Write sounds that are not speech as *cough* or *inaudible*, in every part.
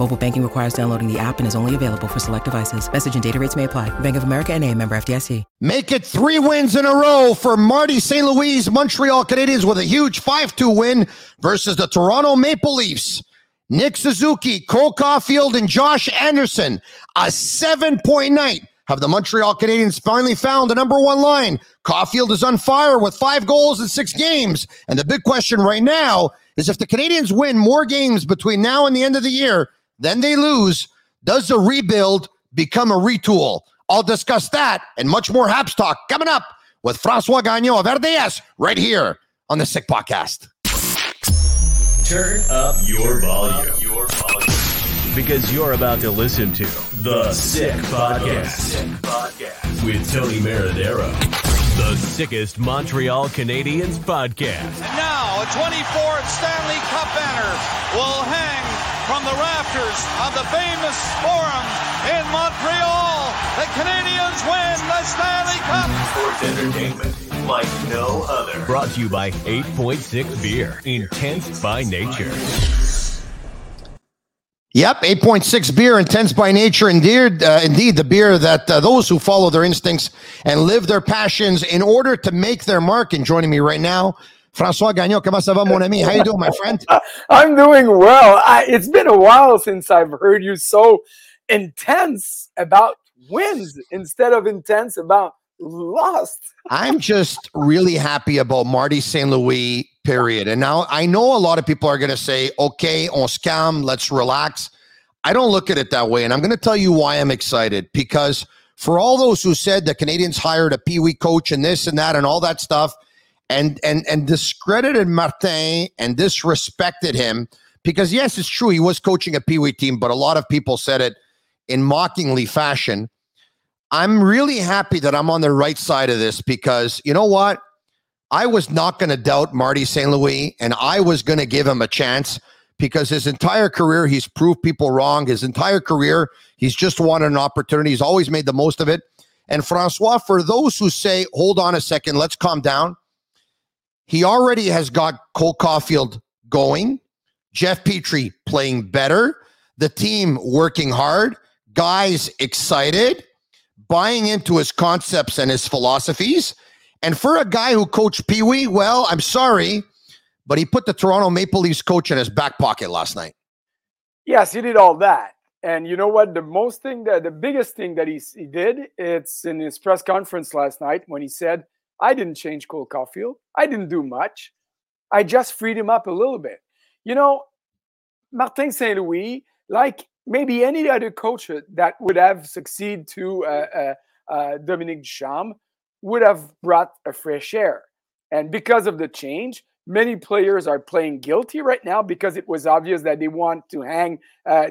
Mobile banking requires downloading the app and is only available for select devices. Message and data rates may apply. Bank of America and a member FDIC. Make it three wins in a row for Marty St. Louis Montreal Canadiens with a huge 5-2 win versus the Toronto Maple Leafs. Nick Suzuki, Cole Caufield, and Josh Anderson. A seven-point night. Have the Montreal Canadiens finally found the number one line? Caufield is on fire with five goals in six games. And the big question right now is if the Canadiens win more games between now and the end of the year than they lose, does the rebuild become a retool? I'll discuss that and much more Habs talk coming up with Francois Gagnon of RDS right here on the Sick Podcast. Turn up your volume. Your volume. Because you're about to listen to The Sick Podcast, with Tony Marinaro. The sickest Montreal Canadiens podcast. And now, a 24th Stanley Cup banner will hang from the rafters of the famous Forum in Montreal. The Canadiens win the Stanley Cup. Sports entertainment like no other. Brought to you by 8.6 Beer, intense by nature. Yep, 8.6 beer, intense by nature. Indeed, uh, indeed the beer that uh, those who follow their instincts and live their passions in order to make their mark. And joining me right now, François Gagnon. Comment ça va, mon ami? How you doing, my friend? *laughs* I'm doing well. I, it's been a while since I've heard you so intense about wins instead of intense about lost. I'm just really happy about Marty St. Louis, period. And now I know a lot of people are going to say, okay, on scam, let's relax. I don't look at it that way. And I'm going to tell you why I'm excited because for all those who said the Canadiens hired a Pee Wee coach and this and that and all that stuff and, and, and discredited Martin and disrespected him because, yes, it's true. He was coaching a Pee Wee team, but a lot of people said it in mockingly fashion. I'm really happy that I'm on the right side of this because you know what? I was not going to doubt Marty St. Louis and I was going to give him a chance because his entire career, he's proved people wrong. His entire career, he's just wanted an opportunity. He's always made the most of it. And Francois, for those who say, hold on a second, let's calm down, he already has got Cole Caufield going, Jeff Petry playing better, the team working hard, guys excited buying into his concepts and his philosophies. And for a guy who coached Pee Wee, well, I'm sorry, but he put the Toronto Maple Leafs coach in his back pocket last night. Yes, he did all that. And you know what? The most thing that the biggest thing that he, he did, it's in his press conference last night when he said, I didn't change Cole Caufield. I didn't do much. I just freed him up a little bit. You know, Martin St. Louis, like maybe any other coach that would have succeeded to uh, uh, uh, Dominique Ducharme would have brought a fresh air. And because of the change, many players are playing guilty right now because it was obvious that they want to hang uh,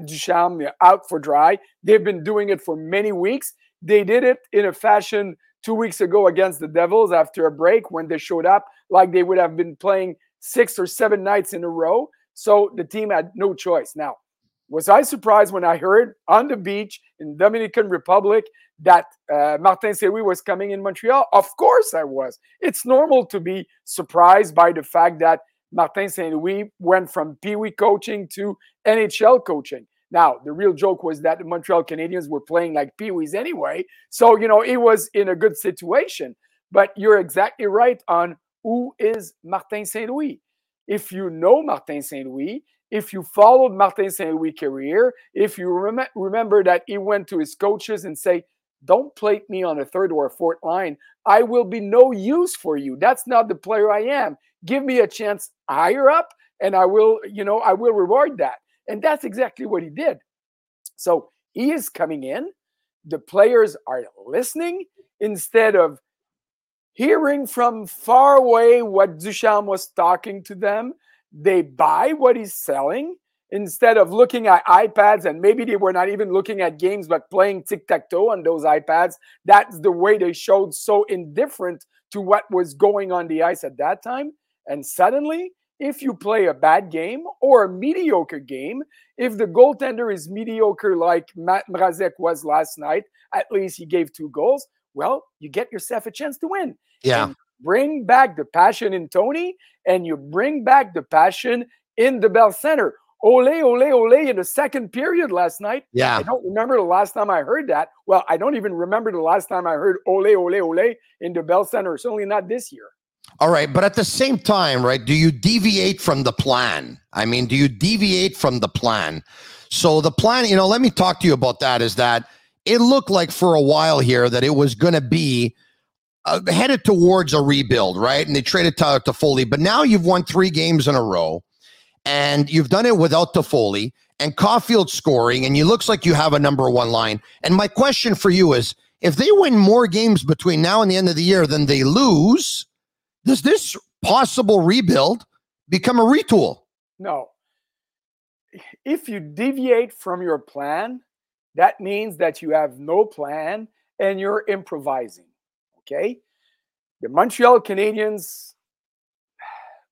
out for dry. They've been doing it for many weeks. They did it in a fashion two weeks ago against the Devils after a break when they showed up like they would have been playing six or seven nights in a row. So the team had no choice. Now, was I surprised when I heard on the beach in Dominican Republic that uh, Martin St. Was coming in Montreal? Of course I was. It's normal to be surprised by the fact that Martin St. Louis went from Pee Wee coaching to NHL coaching. Now, the real joke was that the Montreal Canadiens were playing like Pee Wees anyway. So, you know, it was in a good situation. But you're exactly right on who is Martin St. Louis. If you know Martin St. Louis, if you followed Martin St. Louis' career, if you rem- remember that he went to his coaches and say, don't plate me on a third or a fourth line. I will be no use for you. That's not the player I am. Give me a chance higher up, and I will, you know, I will reward that. And that's exactly what he did. So he is coming in. The players are listening instead of hearing from far away what Ducharme was talking to them. They buy what he's selling instead of looking at iPads and maybe they were not even looking at games but playing tic tac toe on those iPads. That's the way they showed so indifferent to what was going on the ice at that time. And suddenly, if you play a bad game or a mediocre game, if the goaltender is mediocre like Matt Mrazek was last night, at least he gave two goals, well, you get yourself a chance to win. Yeah. And bring back the passion in Tony and you bring back the passion in the Bell Center. Ole, ole, ole in the second period last night. Yeah. I don't remember the last time I heard that. Well, I don't even remember the last time I heard ole, ole, ole in the Bell Center. Certainly not this year. All right, but at the same time, right, do you deviate from the plan? I mean, do you deviate from the plan? So the plan, you know, let me talk to you about that is that it looked like for a while here that it was going to be uh, headed towards a rebuild, right? And they traded Tyler Toffoli, but now you've won three games in a row and you've done it without Toffoli and Caufield scoring, and you looks like you have a number one line. And my question for you is if they win more games between now and the end of the year than they lose, does this possible rebuild become a retool? No. If you deviate from your plan, that means that you have no plan and you're improvising. Okay. The Montreal Canadiens,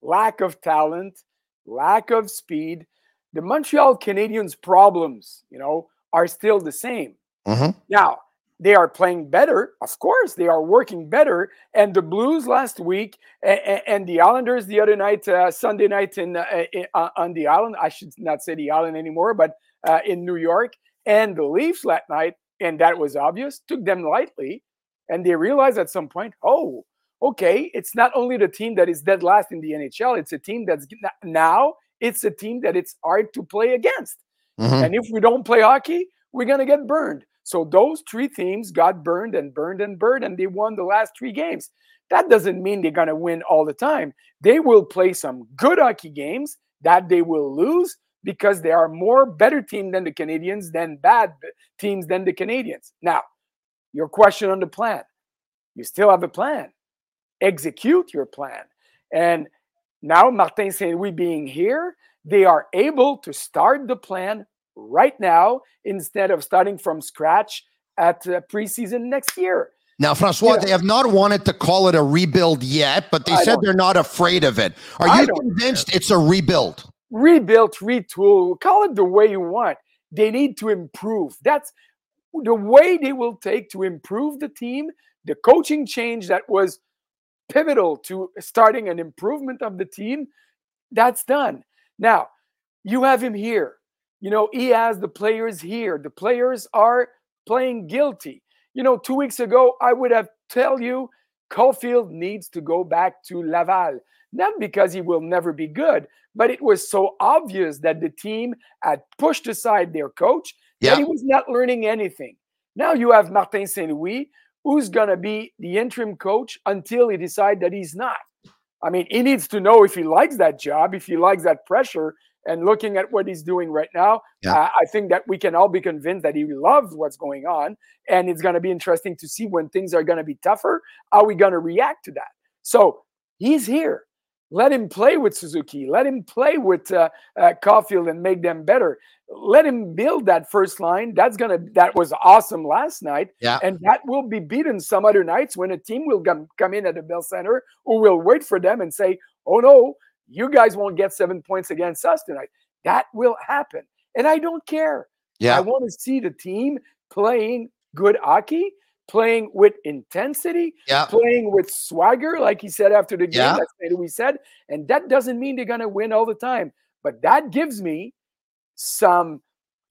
lack of talent, lack of speed. The Montreal Canadiens' problems, you know, are still the same. Mm-hmm. Now, they are playing better. Of course, they are working better. And the Blues last week and, and the Islanders the other night, uh, Sunday night in, uh, in uh, on the island. I should not say the island anymore, but uh, in New York, and the Leafs that night, and that was obvious. Took them lightly, and they realized at some point, oh, okay, it's not only the team that is dead last in the NHL. It's a team that's now it's a team that it's hard to play against. Mhm. And if we don't play hockey, we're gonna get burned. So those three teams got burned and burned and burned, and they won the last three games. That doesn't mean they're gonna win all the time. They will play some good hockey games that they will lose because they are more better team than the Canadiens than bad teams than the Canadiens. Now, your question on the plan. You still have a plan. Execute your plan. And now Martin Saint Louis being here, they are able to start the plan right now instead of starting from scratch at uh, preseason next year. Now, Francois, Yeah. they have not wanted to call it a rebuild yet, but they I said they're not afraid of it. Are I you convinced it's a rebuild? Rebuild, retool, call it the way you want. They need to improve. That's the way they will take to improve the team. The coaching change that was pivotal to starting an improvement of the team, that's done. Now, you have him here. You know, he has the players here. The players are playing guilty. You know, two weeks ago, I would have tell you Caufield needs to go back to Laval. Not because he will never be good, but it was so obvious that the team had pushed aside their coach Yeah. that he was not learning anything. Now you have Martin Saint Louis, who's going to be the interim coach until he decides that he's not. I mean, he needs to know if he likes that job, if he likes that pressure. And looking at what he's doing right now, Yeah. uh, I think that we can all be convinced that he loves what's going on. And it's going to be interesting to see when things are going to be tougher, how we going to react to that. So he's here. Let him play with Suzuki. Let him play with uh, uh, Caufield and make them better. Let him build that first line. That's gonna. That was awesome last night, Yeah. and that will be beaten some other nights when a team will come come in at the Bell Center who will wait for them and say, "Oh no, you guys won't get seven points against us tonight." That will happen, and I don't care. Yeah. I want to see the team playing good hockey, playing with intensity, Yeah. playing with swagger, like he said after the game. Yeah. That's what we said. And that doesn't mean they're going to win all the time, but that gives me some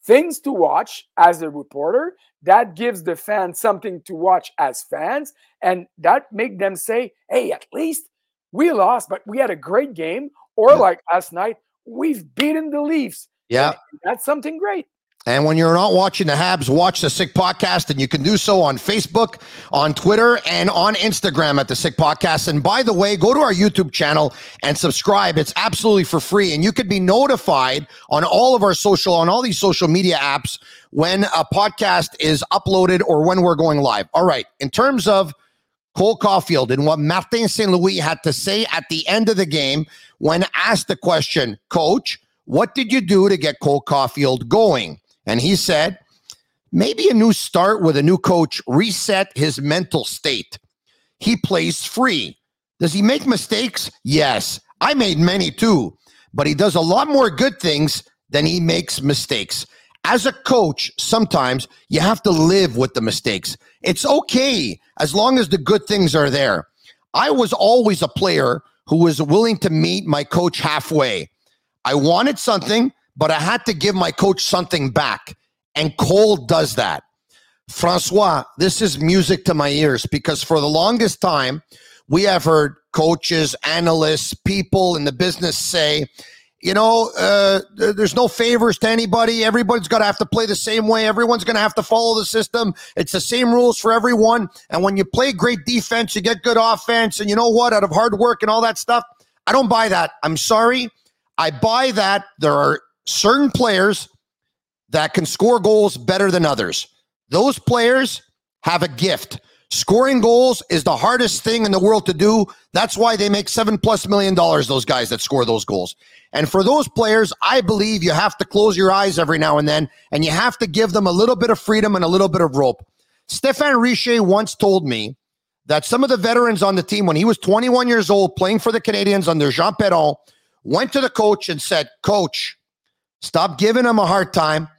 things to watch as a reporter. That gives the fans something to watch as fans, and that make them say, "Hey, at least we lost, but we had a great game." Or Yeah. like last night, we've beaten the Leafs. Yeah. That's something great. And when you're not watching the Habs, watch the Sick Podcast, and you can do so on Facebook, on Twitter, and on Instagram at the Sick Podcast. And by the way, go to our YouTube channel and subscribe. It's absolutely for free, and you could be notified on all of our social, on all these social media apps when a podcast is uploaded or when we're going live. All right. In terms of Cole Caufield and what Martin St. Louis had to say at the end of the game when asked the question, Coach, what did you do to get Cole Caufield going? And he said, maybe a new start with a new coach reset his mental state. He plays free. Does he make mistakes? Yes. I made many too, but he does a lot more good things than he makes mistakes. As a coach, sometimes you have to live with the mistakes. It's okay as long as the good things are there. I was always a player who was willing to meet my coach halfway. I wanted something, but I had to give my coach something back. And Cole does that. Francois, this is music to my ears because for the longest time, we have heard coaches, analysts, people in the business say, you know, uh, there's no favors to anybody. Everybody's got to have to play the same way. Everyone's going to have to follow the system. It's the same rules for everyone. And when you play great defense, you get good offense. And you know what? Out of hard work and all that stuff, I don't buy that. I'm sorry. I buy that there are certain players that can score goals better than others. Those players have a gift. Scoring goals is the hardest thing in the world to do. That's why they make seven plus million dollars, those guys that score those goals. And for those players, I believe you have to close your eyes every now and then and you have to give them a little bit of freedom and a little bit of rope. Stéphane Richer once told me that some of the veterans on the team, when he was 21 years old, playing for the Canadiens under Jean Perron, went to the coach and said, Coach, stop giving him a hard time.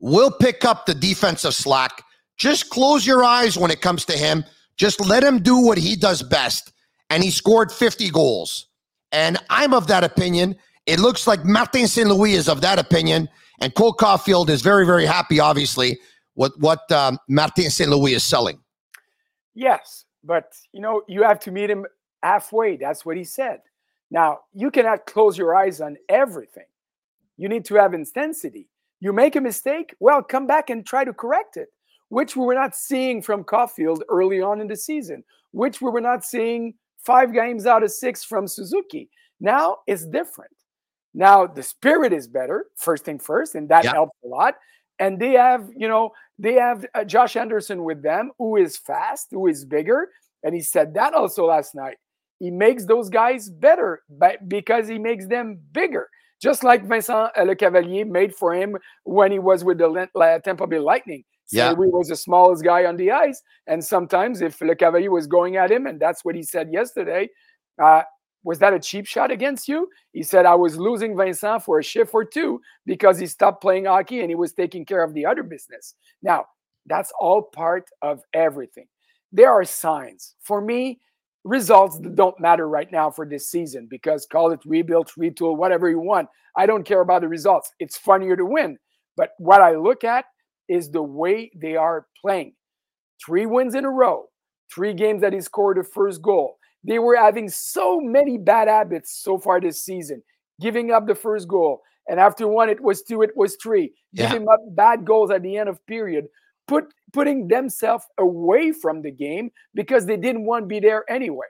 We'll pick up the defensive slack. Just close your eyes when it comes to him. Just let him do what he does best. And he scored 50 goals. And I'm of that opinion. It looks like Martin St. Louis is of that opinion. And Cole Caufield is very, very happy, obviously, with what um, Martin St. Louis is selling. Yes. But, you know, you have to meet him halfway. That's what he said. Now, you cannot close your eyes on everything. You need to have intensity. You make a mistake, well, come back and try to correct it, which we were not seeing from Caufield early on in the season, which we were not seeing five games out of six from Suzuki. Now it's different. Now the spirit is better, first thing first, and that helps a lot. And they have, you know, they have uh, Josh Anderson with them, who is fast, who is bigger, and he said that also last night. He makes those guys better but because he makes them bigger just like Vincent uh, Lecavalier made for him when he was with the Tampa Bay Lightning. Yeah. he was the smallest guy on the ice. And sometimes if Lecavalier was going at him, and that's what he said yesterday, uh, was that a cheap shot against you? He said, I was losing Vincent for a shift or two because he stopped playing hockey and he was taking care of the other business. Now, that's all part of everything. There are signs. For me, results don't matter right now for this season because call it rebuild, retool, whatever you want. I don't care about the results. It's funnier to win. But what I look at is the way they are playing. Three wins in a row, three games that he scored the first goal. They were having so many bad habits so far this season, giving up the first goal. And after one, it was two, it was three, yeah. giving up bad goals at the end of period put putting themselves away from the game because they didn't want to be there anyway.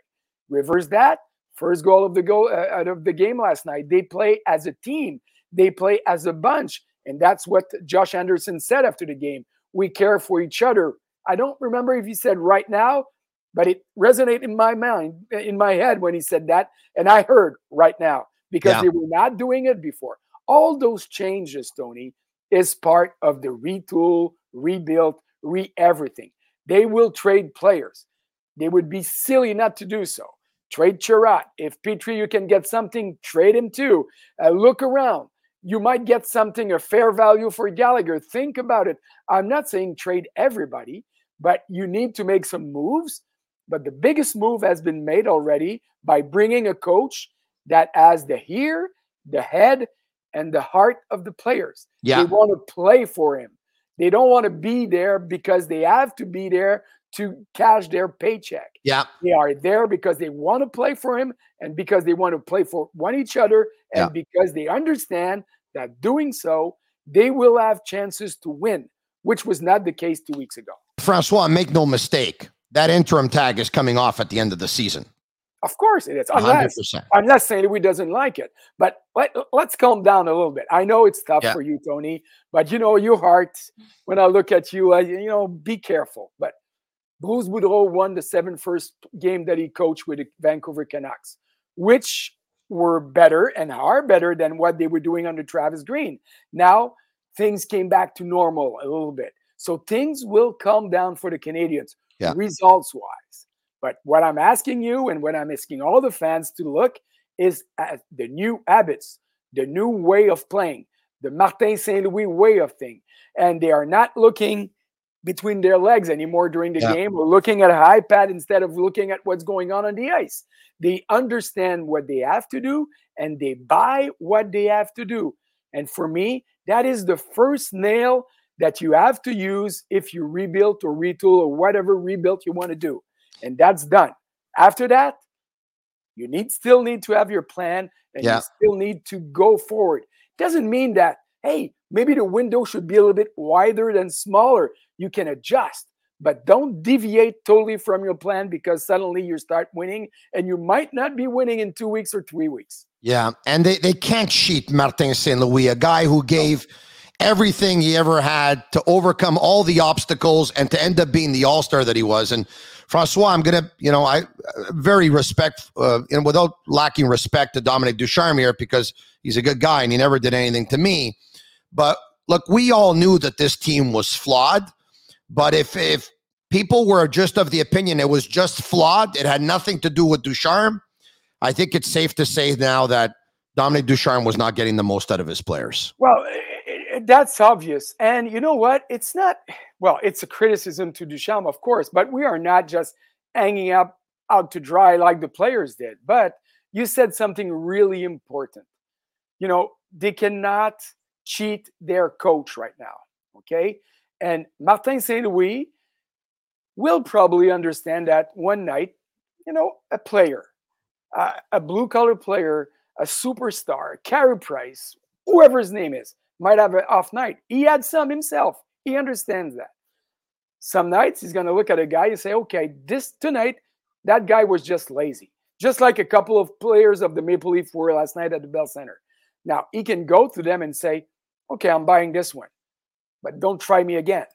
Reverse that. First goal of the goal uh, out of the game last night. They play as a team. They play as a bunch, and that's what Josh Anderson said after the game. We care for each other. I don't remember if he said right now, but it resonated in my mind, in my head when he said that, and I heard right now because yeah. they were not doing it before. All those changes, Tony, is part of the retool rebuild, re everything. They will trade players. They would be silly not to do so. Trade Chiarot. If Petry, you can get something, trade him too. Uh, look around. You might get something, a fair value for Gallagher. Think about it. I'm not saying trade everybody, but you need to make some moves. But the biggest move has been made already by bringing a coach that has the ear, the head, and the heart of the players. Yeah. They want to play for him. They don't want to be there because they have to be there to cash their paycheck. Yeah. They are there because they want to play for him and because they want to play for one each other and yeah. because they understand that doing so they will have chances to win, which was not the case two weeks ago. Francois, make no mistake, that interim tag is coming off at the end of the season. Of course it is, unless 100%. unless St. Louis doesn't like it. But let, let's calm down a little bit. I know it's tough Yeah. for you, Tony, but you know your heart. When I look at you, I, you know, be careful. But Bruce Boudreau won the seven first game that he coached with the Vancouver Canucks, which were better and are better than what they were doing under Travis Green. Now things came back to normal a little bit. So things will calm down for the Canadiens, Yeah. results wise. But what I'm asking you and what I'm asking all the fans to look is at the new habits, the new way of playing, the Martin Saint Louis way of thing. And they are not looking between their legs anymore during the Yeah. game or looking at an iPad instead of looking at what's going on on the ice. They understand what they have to do and they buy what they have to do. And for me, that is the first nail that you have to use if you rebuild or retool or whatever rebuild you want to do. And that's done. After that, you need still need to have your plan and Yeah. you still need to go forward. Doesn't mean that, hey, maybe the window should be a little bit wider than smaller. You can adjust, but don't deviate totally from your plan because suddenly you start winning and you might not be winning in two weeks or three weeks. Yeah, and they, they can't cheat Martin St. Louis, a guy who gave everything he ever had to overcome all the obstacles and to end up being the all star that he was. And Francois, I'm gonna, you know, I uh, very respect, uh, and without lacking respect to Dominique Ducharme here because he's a good guy and he never did anything to me. But look, we all knew that this team was flawed. But if if people were just of the opinion it was just flawed, it had nothing to do with Ducharme. I think it's safe to say now that Dominique Ducharme was not getting the most out of his players. Well, that's obvious. And you know what? It's not, well, it's a criticism to Ducharme, of course, but we are not just hanging up out to dry like the players did. But you said something really important. You know, they cannot cheat their coach right now. Okay. And Martin St. Louis will probably understand that one night, you know, a player, uh, a blue collar player, a superstar, Carey Price, whoever his name is, might have an off night. He had some himself. He understands that. Some nights he's going to look at a guy and say, okay, this tonight, that guy was just lazy. Just like a couple of players of the Maple Leaf were last night at the Bell Center. Now he can go to them and say, okay, I'm buying this one, but don't try me again.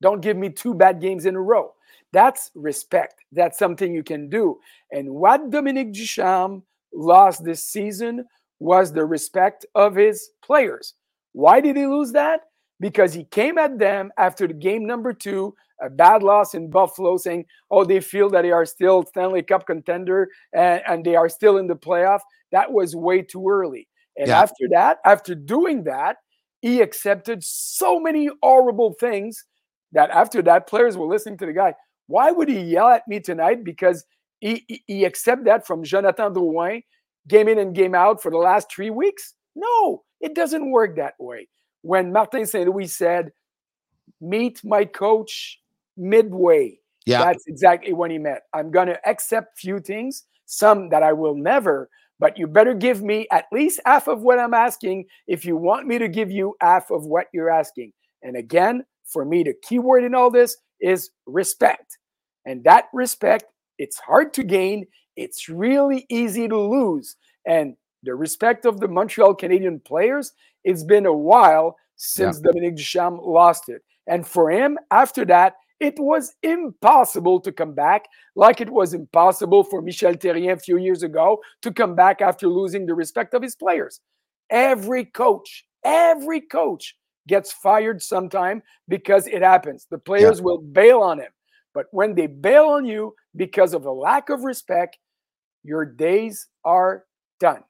Don't give me two bad games in a row. That's respect. That's something you can do. And what Dominique Ducharme lost this season was the respect of his players. Why did he lose that? Because he came at them after the game number two, a bad loss in Buffalo, saying, oh, they feel that they are still Stanley Cup contender and, and they are still in the playoff. That was way too early. And Yeah. after that, after doing that, he accepted so many horrible things that after that, players were listening to the guy. Why would he yell at me tonight? Because he, he, he accept that from Jonathan Drouin, game in and game out for the last three weeks? No, it doesn't work that way. When Martin St. Louis said, meet my coach midway, Yeah. that's exactly what he meant. I'm going to accept few things, some that I will never, but you better give me at least half of what I'm asking if you want me to give you half of what you're asking. And again, for me, the key word in all this is respect. And that respect, it's hard to gain, it's really easy to lose. And the respect of the Montreal Canadian players, it's been a while since Dominique Ducharme lost it. And for him, after that, it was impossible to come back, like it was impossible for Michel Therrien a few years ago to come back after losing the respect of his players. Every coach, every coach gets fired sometime because it happens. The players will bail on him. But when they bail on you because of a lack of respect, your days are done.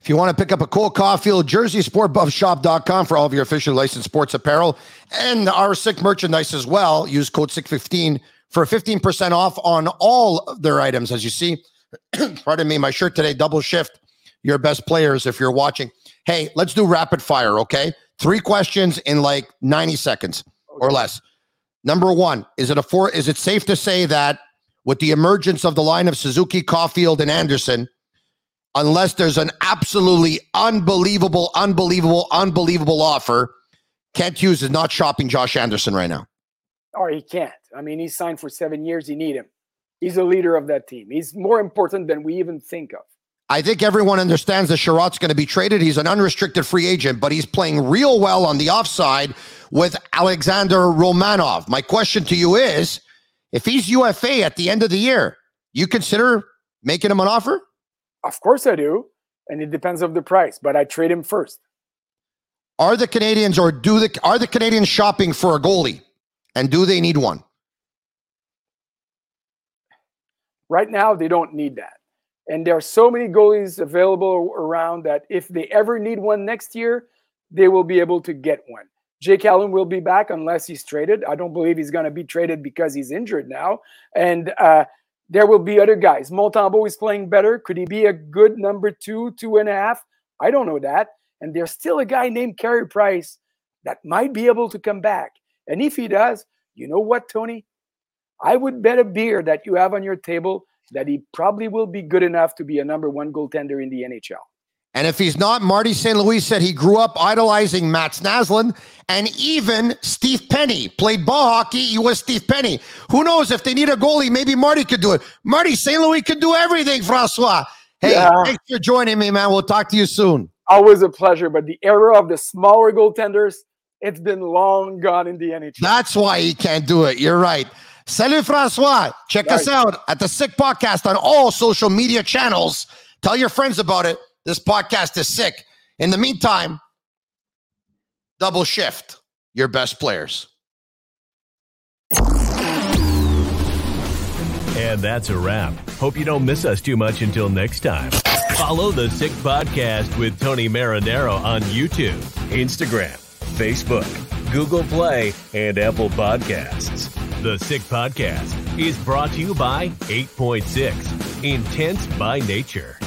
If you want to pick up a Cole Caufield jersey, sportbuffshop.com for all of your officially licensed sports apparel and our sick merchandise as well. Use code SICK15 for 15% off on all of their items. As you see, *clears throat* pardon me, my shirt today, double shift, your best players if you're watching. Hey, let's do rapid fire, okay? Three questions in like 90 seconds or less. Number one, is it a four? Is it safe to say that with the emergence of the line of Suzuki, Caufield, and Anderson, unless there's an absolutely unbelievable, unbelievable, unbelievable offer, Kent Hughes is not shopping Josh Anderson right now. Or he can't. I mean, he's signed for seven years. You need him. He's a leader of that team. He's more important than we even think of. I think everyone understands that Chiarot's going to be traded. He's an unrestricted free agent, but he's playing real well on the offside with Alexander Romanov. My question to you is if he's UFA at the end of the year, you consider making him an offer? Of course I do. And it depends of the price, but I trade him first. Are the Canadiens or do the are the Canadiens shopping for a goalie? And do they need one? Right now, they don't need that. And there are so many goalies available around that if they ever need one next year, they will be able to get one. Jake Allen will be back unless he's traded. I don't believe he's going to be traded because he's injured now. And uh, there will be other guys. Montembeault is playing better. Could he be a good number two, two and a half? I don't know that. And there's still a guy named Carey Price that might be able to come back. And if he does, you know what, Tony? I would bet a beer that you have on your table that he probably will be good enough to be a number one goaltender in the NHL. And if he's not, Marty St. Louis said he grew up idolizing Mats Naslund and even Steve Penney played ball hockey. He was Steve Penney. Who knows if they need a goalie, maybe Marty could do it. Marty St. Louis could do everything, Francois. Hey, yeah. thanks for joining me, man. We'll talk to you soon. Always a pleasure. But the era of the smaller goaltenders, it's been long gone in the NHL. That's why he can't do it. You're right. Salut, Francois. Check us out at the Sick Podcast on all social media channels. Tell your friends about it. This podcast is sick. In the meantime, double shift your best players. And that's a wrap. Hope you don't miss us too much until next time. Follow the Sick Podcast with Tony Marinaro on YouTube, Instagram, Facebook, Google Play, and Apple Podcasts. The Sick Podcast is brought to you by 8.6 Intense by Nature.